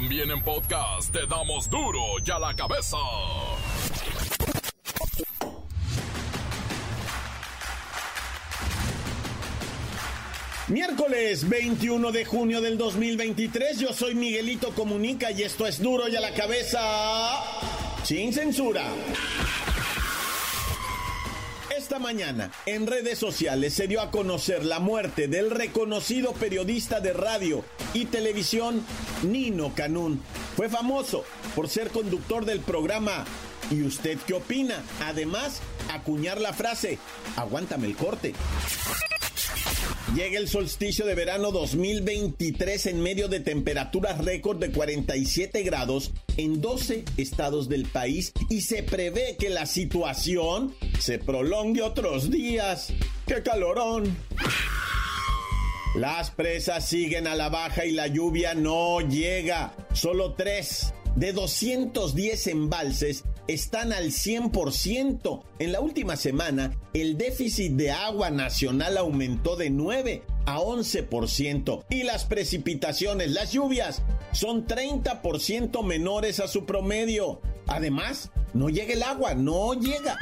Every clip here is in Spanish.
También en podcast te damos duro y a la cabeza. Miércoles 21 de junio del 2023, yo soy Miguelito Comunica y esto es duro y a la cabeza sin censura. Esta mañana, en redes sociales se dio a conocer la muerte del reconocido periodista de radio y televisión Nino Canún. Fue famoso por ser conductor del programa ¿Y usted qué opina? Además, acuñar la frase, aguántame el corte. Llega el solsticio de verano 2023 en medio de temperaturas récord de 47 grados en 12 estados del país y se prevé que la situación se prolongue otros días. ¡Qué calorón! Las presas siguen a la baja y la lluvia no llega. Solo tres de 210 embalses están al 100%. En la última semana, el déficit de agua nacional aumentó de 9 a 11% y las precipitaciones, las lluvias, son 30% menores a su promedio. Además, no llega el agua, no llega.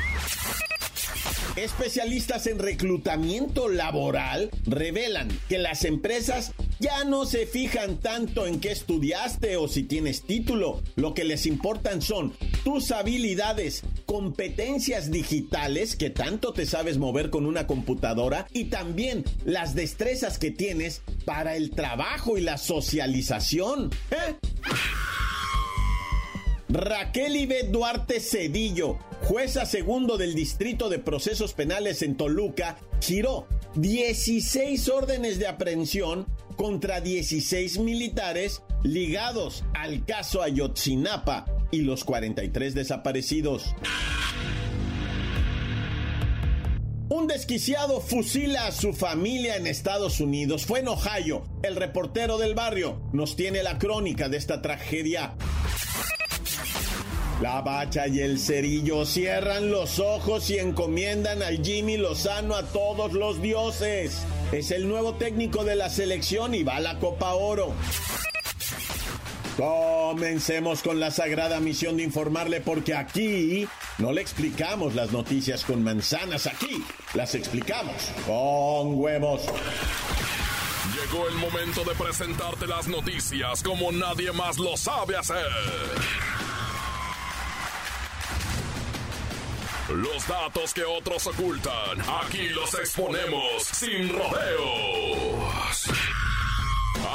Especialistas en reclutamiento laboral revelan que las empresas ya no se fijan tanto en qué estudiaste o si tienes título. Lo que les importan son tus habilidades, competencias digitales que tanto te sabes mover con una computadora y también las destrezas que tienes para el trabajo y la socialización. ¿Eh? Raquel Ibet Duarte Cedillo, jueza segundo del Distrito de Procesos Penales en Toluca, giró 16 órdenes de aprehensión contra 16 militares ligados al caso Ayotzinapa y los 43 desaparecidos. Un desquiciado fusila a su familia en Estados Unidos. Fue en Ohio. El reportero del barrio nos tiene la crónica de esta tragedia. La bacha y el cerillo cierran los ojos y encomiendan al Jimmy Lozano a todos los dioses. Es el nuevo técnico de la selección y va a la Copa Oro. Comencemos con la sagrada misión de informarle porque aquí no le explicamos las noticias con manzanas, aquí las explicamos con huevos. Llegó el momento de presentarte las noticias como nadie más lo sabe hacer. Los datos que otros ocultan, aquí los exponemos sin rodeos.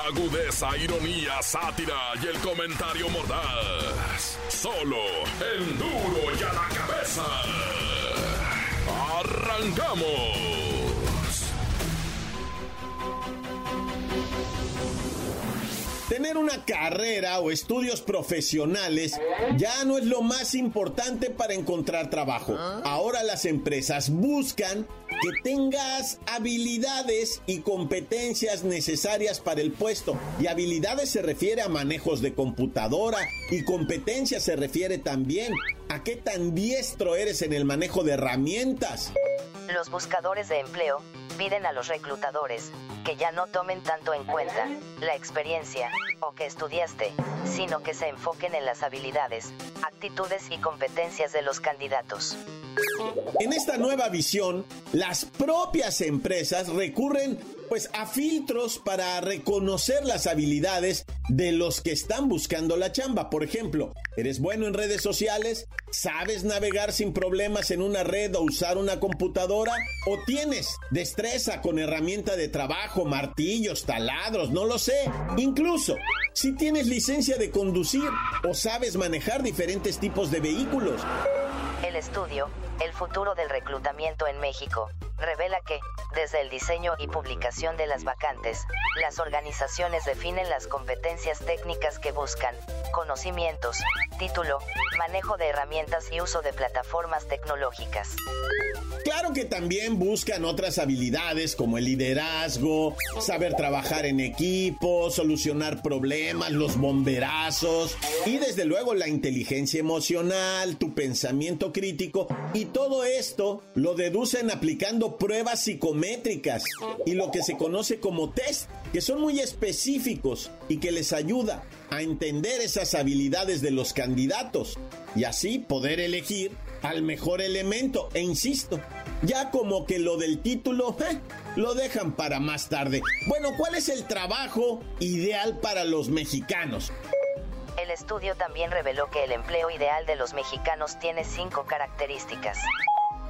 Agudeza, ironía, sátira y el comentario mordaz. Solo el duro y a la cabeza. ¡Arrancamos! Tener una carrera o estudios profesionales ya no es lo más importante para encontrar trabajo. Ahora las empresas buscan que tengas habilidades y competencias necesarias para el puesto. Y habilidades se refiere a manejos de computadora y competencias se refiere también a qué tan diestro eres en el manejo de herramientas. Los buscadores de empleo piden a los reclutadores que ya no tomen tanto en cuenta la experiencia o que estudiaste, sino que se enfoquen en las habilidades, actitudes y competencias de los candidatos. En esta nueva visión, las propias empresas recurren pues a filtros para reconocer las habilidades de los que están buscando la chamba. Por ejemplo, ¿eres bueno en redes sociales? ¿Sabes navegar sin problemas en una red o usar una computadora? ¿O tienes destreza con herramienta de trabajo, martillos, taladros? No lo sé. Incluso si tienes licencia de conducir o sabes manejar diferentes tipos de vehículos. El estudio, El futuro del reclutamiento en México, revela que, desde el diseño y publicación de las vacantes, las organizaciones definen las competencias técnicas que buscan, conocimientos, título, manejo de herramientas y uso de plataformas tecnológicas. Claro que también buscan otras habilidades como el liderazgo, saber trabajar en equipo, solucionar problemas, los bomberazos y desde luego la inteligencia emocional, tu pensamiento crítico y todo esto lo deducen aplicando pruebas psicométricas y lo que se conoce como test que son muy específicos y que les ayuda a entender esas habilidades de los candidatos y así poder elegir al mejor elemento. E insisto, ya como que lo del título eh, lo dejan para más tarde. Bueno, ¿cuál es el trabajo ideal para los mexicanos? El estudio también reveló que el empleo ideal de los mexicanos tiene cinco características.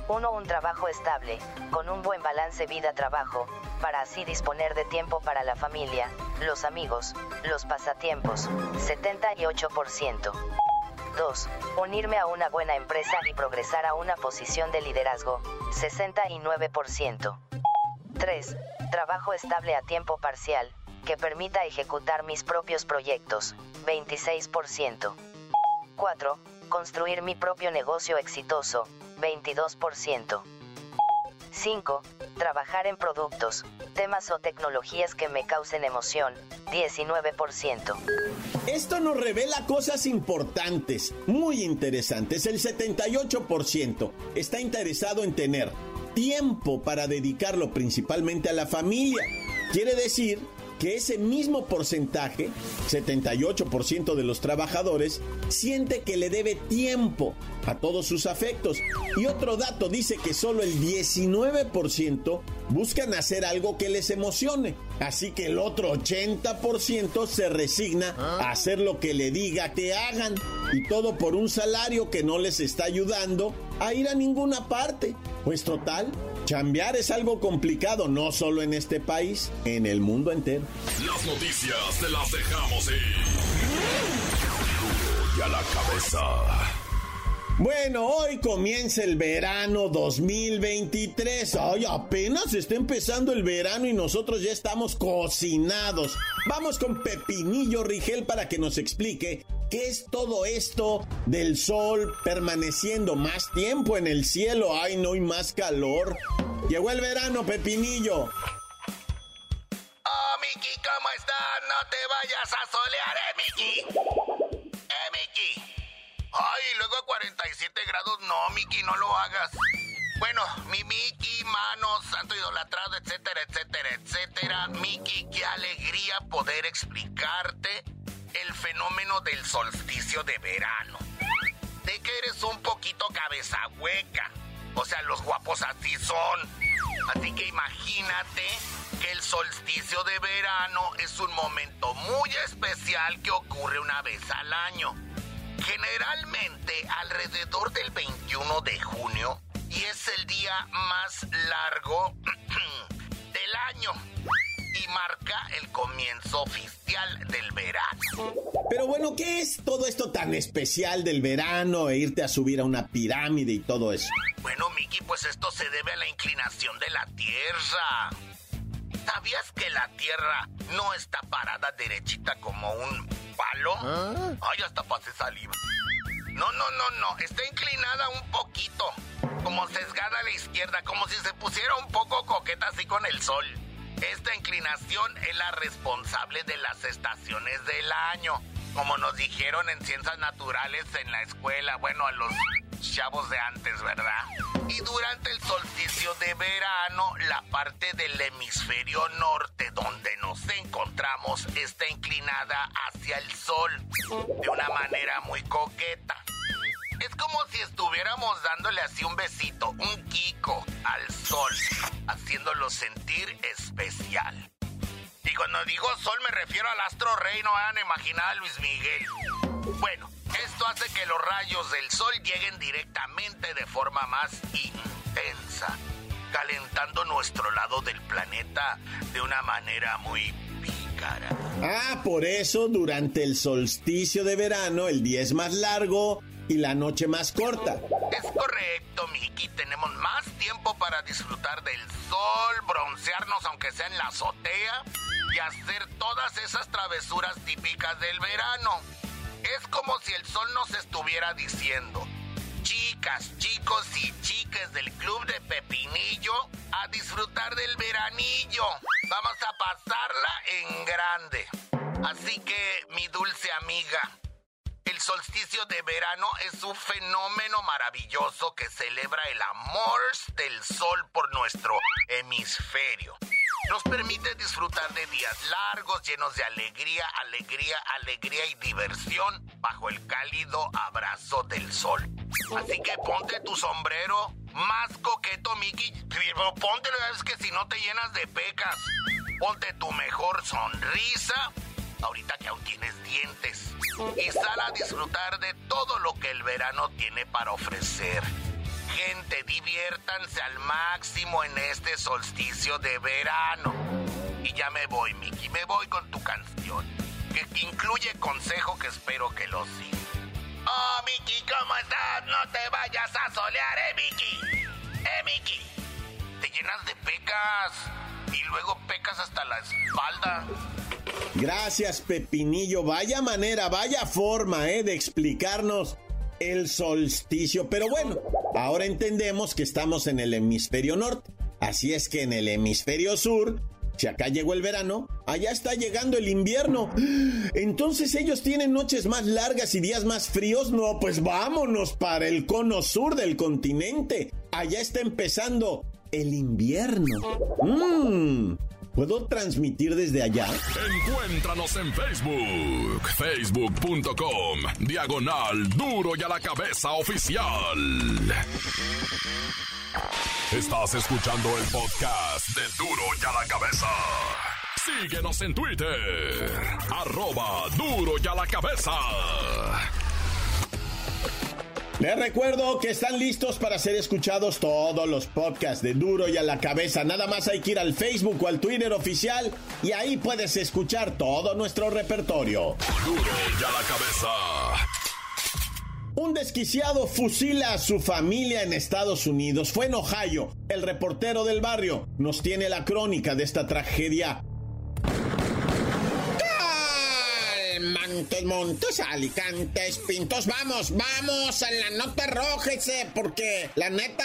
1. Un trabajo estable, con un buen balance vida-trabajo, para así disponer de tiempo para la familia, los amigos, los pasatiempos, 78%. 2. Unirme a una buena empresa y progresar a una posición de liderazgo, 69%. 3. Trabajo estable a tiempo parcial, que permita ejecutar mis propios proyectos, 26%. 4. Construir mi propio negocio exitoso, 22%. 5. Trabajar en productos, temas o tecnologías que me causen emoción, 19%. Esto nos revela cosas importantes, muy interesantes. El 78% está interesado en tener tiempo para dedicarlo principalmente a la familia. Quiere decir que ese mismo porcentaje, 78% de los trabajadores, siente que le debe tiempo a todos sus afectos. Y otro dato dice que solo el 19% buscan hacer algo que les emocione. Así que el otro 80% se resigna a hacer lo que le diga que hagan. Y todo por un salario que no les está ayudando a ir a ninguna parte. Pues total, Chambear es algo complicado, no solo en este país, en el mundo entero. Las noticias te las dejamos ir. Y a la cabeza. Bueno, hoy comienza el verano 2023. Ay, apenas está empezando el verano y nosotros ya estamos cocinados. Vamos con Pepinillo Rigel para que nos explique qué es todo esto del sol permaneciendo más tiempo en el cielo. Ay, no hay más calor. Llegó el verano, Pepinillo. Oh, Miki, ¿cómo estás? No te vayas a solear, eh, Miki. Eh, Miki. Ay, luego a 47 grados, no, Miki, no lo hagas. Bueno, mi Miki, mano, santo idolatrado, etcétera, etcétera, etcétera. Miki, qué alegría poder explicarte el fenómeno del solsticio de verano. De que eres un poquito cabeza hueca. O sea, los guapos así son. Así que imagínate que el solsticio de verano es un momento muy especial que ocurre una vez al año. Generalmente alrededor del 21 de junio y es el día más largo del año marca el comienzo oficial del verano. Pero bueno, ¿qué es todo esto tan especial del verano e irte a subir a una pirámide y todo eso? Bueno, Miki, pues esto se debe a la inclinación de la Tierra. ¿Sabías que la Tierra no está parada derechita como un palo? ¿Ah? Ay, hasta pasé saliva. No, no, no, no. Está inclinada un poquito. Como sesgada a la izquierda, como si se pusiera un poco coqueta así con el sol. Esta inclinación es la responsable de las estaciones del año. Como nos dijeron en ciencias naturales en la escuela, bueno, a los chavos de antes, ¿verdad? Y durante el solsticio de verano, la parte del hemisferio norte donde nos encontramos está inclinada hacia el sol de una manera muy coqueta. Es como si estuviéramos dándole así un besito, un kiko al sol, haciéndolo sentir especial. Y cuando digo sol me refiero al astro rey, no van a imaginar a Luis Miguel. Bueno, esto hace que los rayos del sol lleguen directamente de forma más intensa, calentando nuestro lado del planeta de una manera muy pícara. Ah, por eso durante el solsticio de verano el día es más largo y la noche más corta. Es correcto, Miki. Tenemos más tiempo para disfrutar del sol, broncearnos aunque sea en la azotea y hacer todas esas travesuras típicas del verano. Es como si el sol nos estuviera diciendo, chicas, chicos y chiques del club de Pepinillo, a disfrutar del veranillo. Vamos a pasarla en grande. Así que, mi dulce amiga, el solsticio de verano es un fenómeno maravilloso que celebra el amor del sol por nuestro hemisferio. Nos permite disfrutar de días largos llenos de alegría, alegría, alegría y diversión bajo el cálido abrazo del sol. Así que ponte tu sombrero más coqueto, Mickey. Póntelo, es que si no te llenas de pecas. Ponte tu mejor sonrisa ahorita que aún tienes dientes. Y sal a disfrutar de todo lo que el verano tiene para ofrecer. Gente, diviértanse al máximo en este solsticio de verano. Y ya me voy, Mickey, me voy con tu canción, que incluye consejo que espero que lo siga. Oh, Mickey, ¿cómo estás? No te vayas a solear, eh, Mickey. Eh, Mickey. Te llenas de pecas luego pecas hasta la espalda. Gracias, Pepinillo. Vaya manera, vaya forma, ¿eh? De explicarnos el solsticio. Pero bueno, ahora entendemos que estamos en el hemisferio norte. Así es que en el hemisferio sur, si acá llegó el verano, allá está llegando el invierno. Entonces ellos tienen noches más largas y días más fríos. No, pues vámonos para el cono sur del continente. Allá está empezando el invierno. Mmm. ¿Puedo transmitir desde allá? Encuéntranos en Facebook, facebook.com, diagonal duro y a la cabeza oficial. Estás escuchando el podcast de duro y a la cabeza. Síguenos en Twitter, arroba duro y a la cabeza. Les recuerdo que están listos para ser escuchados todos los podcasts de Duro y a la cabeza. Nada más hay que ir al Facebook o al Twitter oficial y ahí puedes escuchar todo nuestro repertorio. Duro y a la cabeza. Un desquiciado fusila a su familia en Estados Unidos. Fue en Ohio. El reportero del barrio nos tiene la crónica de esta tragedia Montes, Montes, Alicantes, Pintos. Vamos, vamos a la nota roja, porque la neta,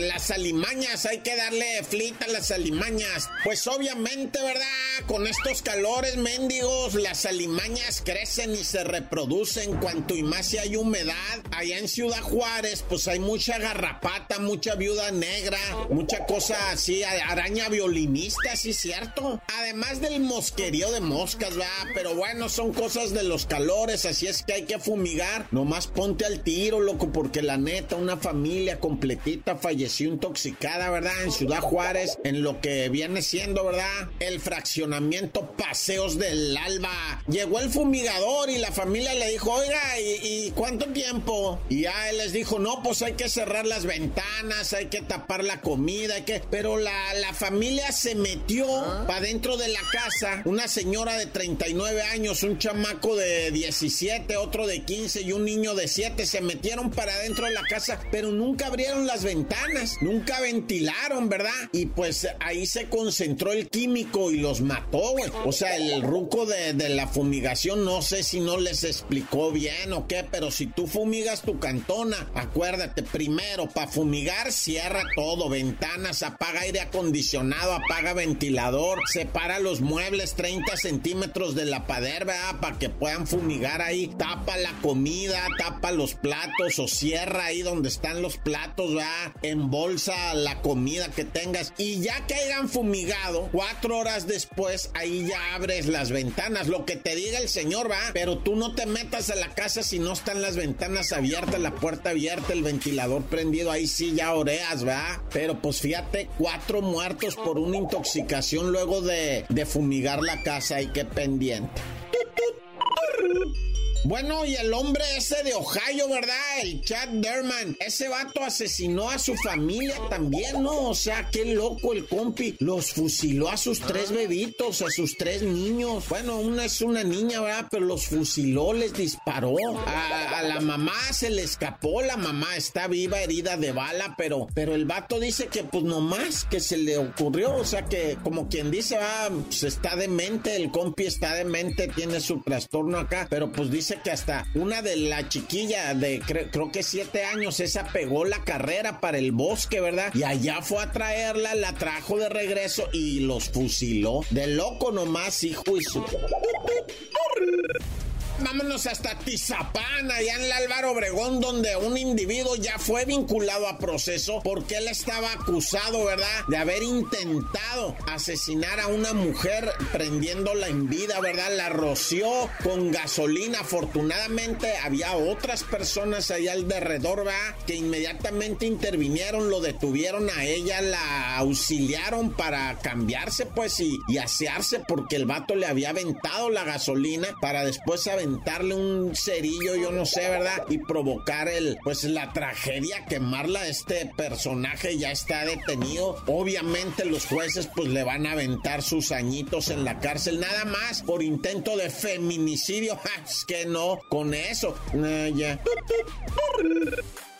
las alimañas, hay que darle flita a las alimañas. Pues obviamente, ¿verdad? Con estos calores mendigos, las alimañas crecen y se reproducen cuanto y más si hay humedad. Allá en Ciudad Juárez, pues hay mucha garrapata, mucha viuda negra, mucha cosa así, araña violinista, sí, cierto. Además del mosquerío de moscas, ¿verdad? Pero bueno, son cosas de los calores, así es que hay que fumigar. Nomás ponte al tiro, loco, porque la neta, una familia completita falleció intoxicada, ¿verdad? En Ciudad Juárez, en lo que viene siendo, ¿verdad? El fraccionamiento Paseos del Alba. Llegó el fumigador y la familia le dijo, oiga, ¿y, cuánto tiempo? Y ya él les dijo, no, pues hay que cerrar las ventanas, hay que tapar la comida, hay que... Pero la, la familia se metió para dentro de la casa, una señora de 39 años, un chamaco de 17, otro de 15 y un niño de 7 se metieron para adentro de la casa, pero nunca abrieron las ventanas, nunca ventilaron, ¿verdad? Y pues ahí se concentró el químico y los mató, güey. O sea, el ruco de, de la fumigación, no sé si no les explicó bien o qué, pero si tú fumigas tu cantona, acuérdate, primero, para fumigar, cierra todo, ventanas, apaga aire acondicionado, apaga ventilador, separa los muebles 30 centímetros de la pader, ¿verdad? Para que puedan fumigar ahí. Tapa la comida, tapa los platos o cierra ahí donde están los platos, va. Embolsa la comida que tengas. Y ya que hayan fumigado, cuatro horas después, ahí ya abres las ventanas. Lo que te diga el señor, va. Pero tú no te metas a la casa si no están las ventanas abiertas, la puerta abierta, el ventilador prendido. Ahí sí ya oreas, va. Pero pues fíjate, cuatro muertos por una intoxicación luego de, de fumigar la casa. Y qué pendiente. Woo! Bueno, y el hombre ese de Ohio, ¿verdad? El Chad Derman. Ese vato asesinó a su familia también, ¿no? O sea, qué loco el compi. Los fusiló a sus tres bebitos, a sus tres niños. Bueno, una es una niña, ¿verdad? Pero los fusiló, les disparó. A, la mamá se le escapó. La mamá está viva, herida de bala, pero, pero el vato dice que pues nomás que se le ocurrió. O sea, que como quien dice, ah, pues está demente, el compi está demente, tiene su trastorno acá. Pero pues dice que hasta una de la chiquilla de creo que siete años, esa pegó la carrera para el bosque, ¿verdad? Y allá fue a traerla, la trajo de regreso y los fusiló. De loco nomás, hijo y su... Vámonos hasta Tizapán, allá en el Álvaro Obregón, donde un individuo ya fue vinculado a proceso porque él estaba acusado, ¿verdad?, de haber intentado asesinar a una mujer prendiéndola en vida, ¿verdad? La roció con gasolina. Afortunadamente había otras personas allá alrededor, ¿verdad? Que inmediatamente intervinieron, lo detuvieron a ella, la auxiliaron para cambiarse, pues, y, y asearse porque el vato le había aventado la gasolina para después aventarle un cerillo, yo no sé, ¿verdad? Y provocar el, pues, la tragedia, quemarla. Este personaje ya está detenido. Obviamente los jueces, pues, le van a aventar sus añitos en la cárcel, nada más por intento de feminicidio. Es que no, con eso. Ah.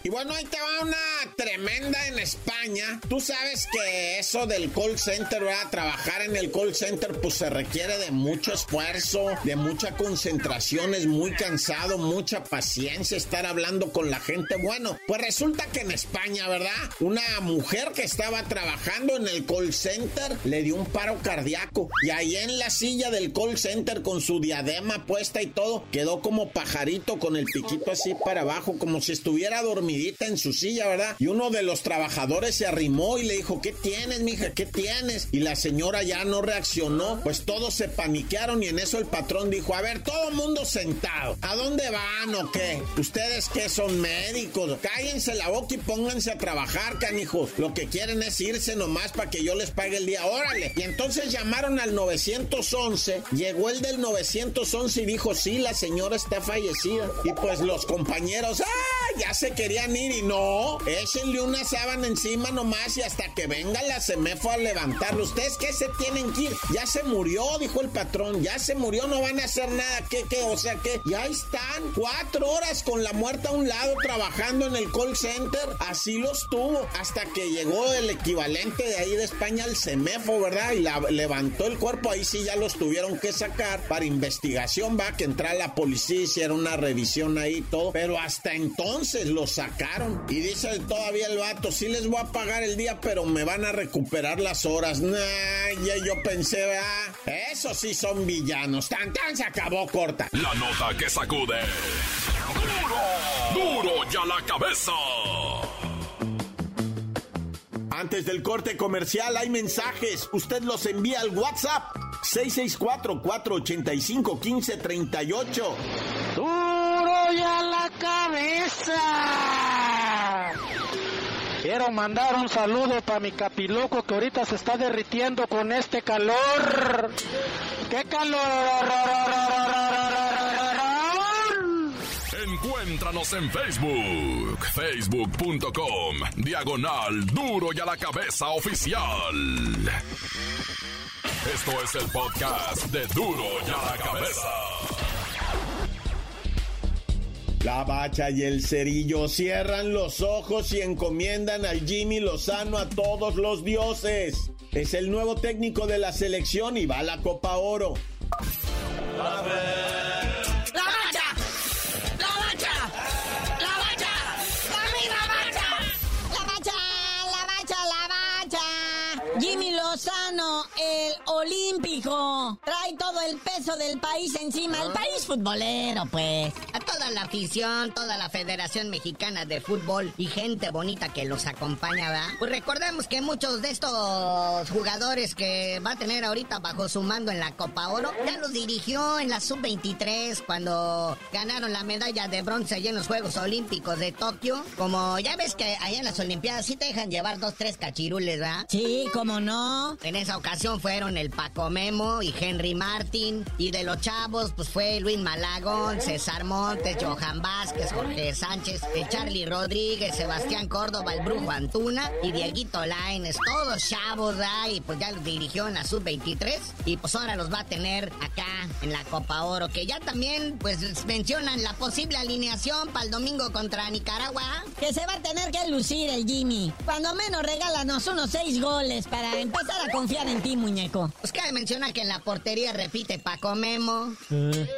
Y bueno, ahí te va una tremenda en España. Tú sabes que eso del call center, ¿verdad? Trabajar en el call center, pues se requiere de mucho esfuerzo, de mucha concentración, es muy cansado, mucha paciencia estar hablando con la gente. Bueno, pues resulta que en España, ¿verdad? Una mujer que estaba trabajando en el call center le dio un paro cardíaco. Y ahí en la silla del call center con su diadema puesta y todo, quedó como pajarito con el piquito así para abajo, como si estuviera dormido en su silla, ¿verdad? Y uno de los trabajadores se arrimó y le dijo, ¿qué tienes, mija? ¿Qué tienes? Y la señora ya no reaccionó, pues todos se paniquearon y en eso el patrón dijo, a ver, todo mundo sentado, ¿a dónde van o qué? ¿Ustedes qué son médicos? Cállense la boca y pónganse a trabajar, canijos. Lo que quieren es irse nomás para que yo les pague el día, órale. Y entonces llamaron al 911, llegó el del 911 y dijo, sí, la señora está fallecida. Y pues los compañeros, ¡ah! Ya se quería ir y no, échenle una sábana encima nomás y hasta que venga la semefo a levantarlo. ¿Ustedes qué se tienen que ir? Ya se murió, dijo el patrón, ya se murió, no van a hacer nada. ¿Qué, qué? O sea que ya están cuatro horas con la muerta a un lado trabajando en el call center. Así los tuvo hasta que llegó el equivalente de ahí de España al semefo, ¿verdad? Y la, levantó el cuerpo, ahí sí ya los tuvieron que sacar para investigación, va, que entrar la policía, hiciera una revisión ahí todo. Pero hasta entonces los sacaron y dice todavía el vato, sí les voy a pagar el día, pero me van a recuperar las horas. Nah, ya yo pensé, ah, eso sí son villanos. Tan tan se acabó corta. La nota que sacude. Duro, duro ya la cabeza. Antes del corte comercial hay mensajes. Usted los envía al WhatsApp 664-485-1538. ¡Duro ya cabeza! Quiero mandar un saludo para mi capiloco que ahorita se está derritiendo con este calor. ¡Qué calor! Encuéntranos en Facebook, facebook.com, diagonal duro y a la cabeza oficial. Esto es el podcast de duro y a la cabeza. La bacha y el cerillo cierran los ojos y encomiendan al Jimmy Lozano a todos los dioses. Es el nuevo técnico de la selección y va a la Copa Oro. Olímpico. Trae todo el peso del país encima. El país futbolero, pues. A toda la afición, toda la Federación Mexicana de Fútbol y gente bonita que los acompaña, ¿verdad? Pues recordemos que muchos de estos jugadores que va a tener ahorita bajo su mando en la Copa Oro, ya los dirigió en la Sub-23 cuando ganaron la medalla de bronce allá en los Juegos Olímpicos de Tokio. Como ya ves que allá en las Olimpiadas sí te dejan llevar dos, tres cachirules, ¿verdad? Sí, cómo no. En esa ocasión fueron el Paco Memo y Henry Martin. Y de los chavos, pues fue Luis Malagón, César Montes, Johan Vázquez, Jorge Sánchez, Charlie Rodríguez, Sebastián Córdoba, el Brujo Antuna y Dieguito Laines. Todos chavos, ¿verdad? Y pues ya los dirigió en la Sub-23. Y pues ahora los va a tener acá en la Copa Oro. Que ya también, pues mencionan la posible alineación para el domingo contra Nicaragua. Que se va a tener que lucir el Jimmy. Cuando menos regálanos unos seis goles para empezar a confiar en ti, muñeco. Pues cabe mencionar que en la portería repite Paco Memo.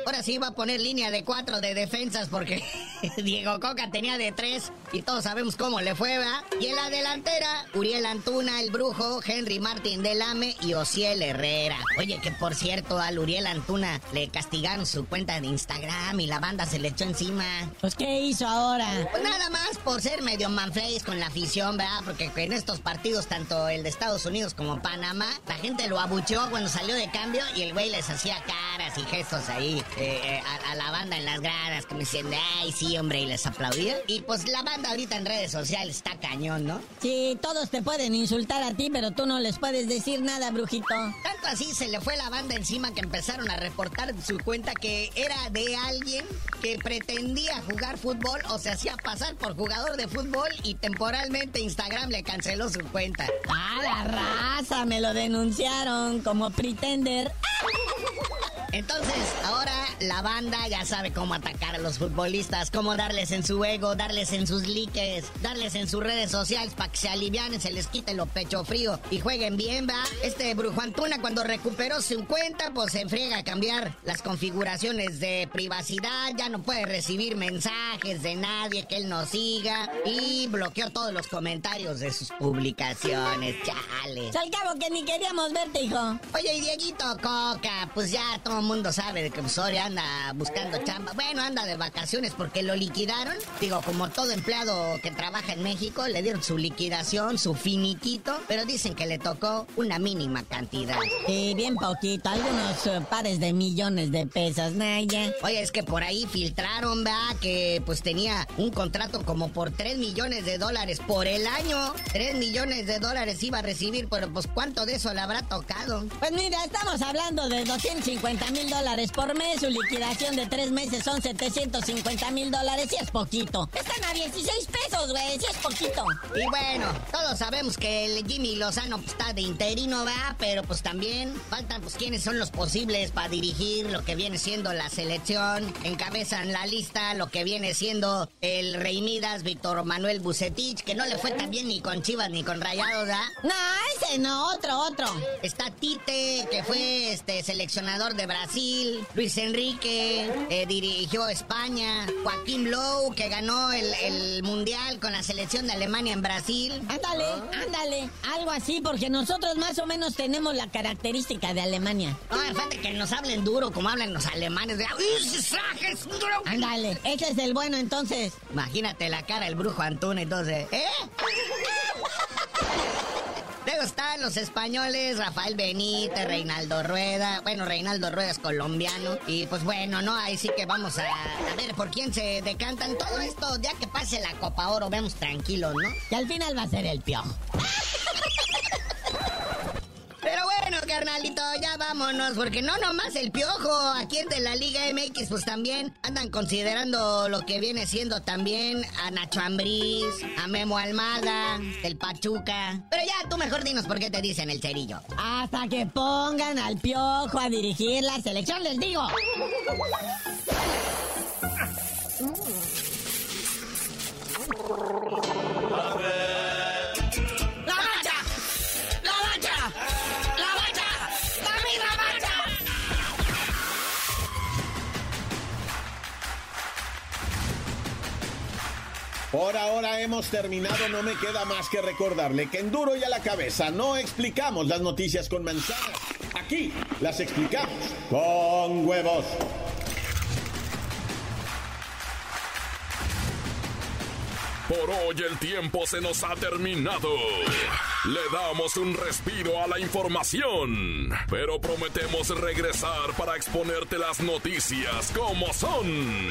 Ahora sí va a poner línea de cuatro de defensas porque Diego Coca tenía de tres y todos sabemos cómo le fue, ¿verdad? Y en la delantera, Uriel Antuna, el brujo, Henry Martín Delame y Ociel Herrera. Oye, que por cierto, al Uriel Antuna le castigaron su cuenta de Instagram y la banda se le echó encima. Pues, ¿qué hizo ahora? Pues nada más por ser medio manflays con la afición, ¿verdad? Porque en estos partidos, tanto el de Estados Unidos como Panamá, la gente lo abucheó cuando salió de cambio y el güey les hacía caras y gestos ahí eh, eh, a, la banda en las gradas, como diciendo, ay, sí, hombre, y les aplaudía. Y pues la banda ahorita en redes sociales está cañón, ¿no? Sí, todos te pueden insultar a ti, pero tú no les puedes decir nada, brujito. Tanto así se le fue la banda encima que empezaron a reportar su cuenta que era de alguien que pretendía jugar fútbol o se hacía pasar por jugador de fútbol y temporalmente Instagram le canceló su cuenta. ¡Ah, la raza! Me lo denunciaron como pretender. Entonces, ahora la banda ya sabe cómo atacar a los futbolistas, cómo darles en su ego, darles en sus likes, darles en sus redes sociales para que se alivianen, se les quite lo pecho frío y jueguen bien, va. Este Brujo Antuna cuando recuperó su cuenta, pues se enfriega a cambiar las configuraciones de privacidad, ya no puede recibir mensajes de nadie que él no siga y bloqueó todos los comentarios de sus publicaciones, chale. Al cabo que ni queríamos verte, hijo. Oye, y Dieguito Coca, pues ya todo el mundo sabe de que Osorio anda buscando chamba. Bueno, anda de vacaciones porque lo liquidaron. Digo, como todo empleado que trabaja en México, le dieron su liquidación, su finiquito, pero dicen que le tocó una mínima cantidad. Sí, bien poquito, algunos eh, pares de millones de pesos, Naya. Oye, es que por ahí filtraron, ¿verdad? Que pues tenía un contrato como por 3 millones de dólares por el año. 3 millones de dólares iba a recibir, pero pues ¿cuánto de eso le habrá tocado? Pues mira, estamos hablando de 250 mil dólares por mes, su liquidación de tres meses son 750 mil dólares y es poquito. Están a 16 pesos, güey, sí es poquito. Y bueno, todos sabemos que el Jimmy Lozano pues, está de interino, va, pero pues también faltan pues quiénes son los posibles para dirigir lo que viene siendo la selección. Encabezan la lista lo que viene siendo el Rey Midas, Víctor Manuel Bucetich, que no le fue tan bien ni con Chivas ni con Rayados, ¿ah? No, ese no, otro, otro. Está Tite, que fue este seleccionador de Brasil, Luis Enrique, eh, dirigió España, Joaquín Lowe, que ganó el, Mundial con la selección de Alemania en Brasil. Ándale, ándale, algo así, porque nosotros más o menos tenemos la característica de Alemania. No, falta que nos hablen duro como hablan los alemanes. De... Ándale, ese es el bueno entonces. Imagínate la cara del brujo Antún entonces. ¿Eh? Están los españoles, Rafael Benítez, Reinaldo Rueda. Bueno, Reinaldo Rueda es colombiano. Y pues bueno, ¿no? Ahí sí que vamos a, ver por quién se decantan. Todo esto, ya que pase la Copa Oro, vemos tranquilos, ¿no? Y al final va a ser el piojo. Carnalito, ya vámonos, porque no nomás el piojo, aquí en de la Liga MX, pues también andan considerando lo que viene siendo también a Nacho Ambriz, a Memo Almada, el Pachuca. Pero ya, tú mejor dinos por qué te dicen el cerillo. Hasta que pongan al piojo a dirigir la selección, les digo. Ahora hemos terminado, no me queda más que recordarle que en duro y a la cabeza no explicamos las noticias con manzanas. Aquí las explicamos con huevos. Por hoy el tiempo se nos ha terminado. Le damos un respiro a la información, pero prometemos regresar para exponerte las noticias como son.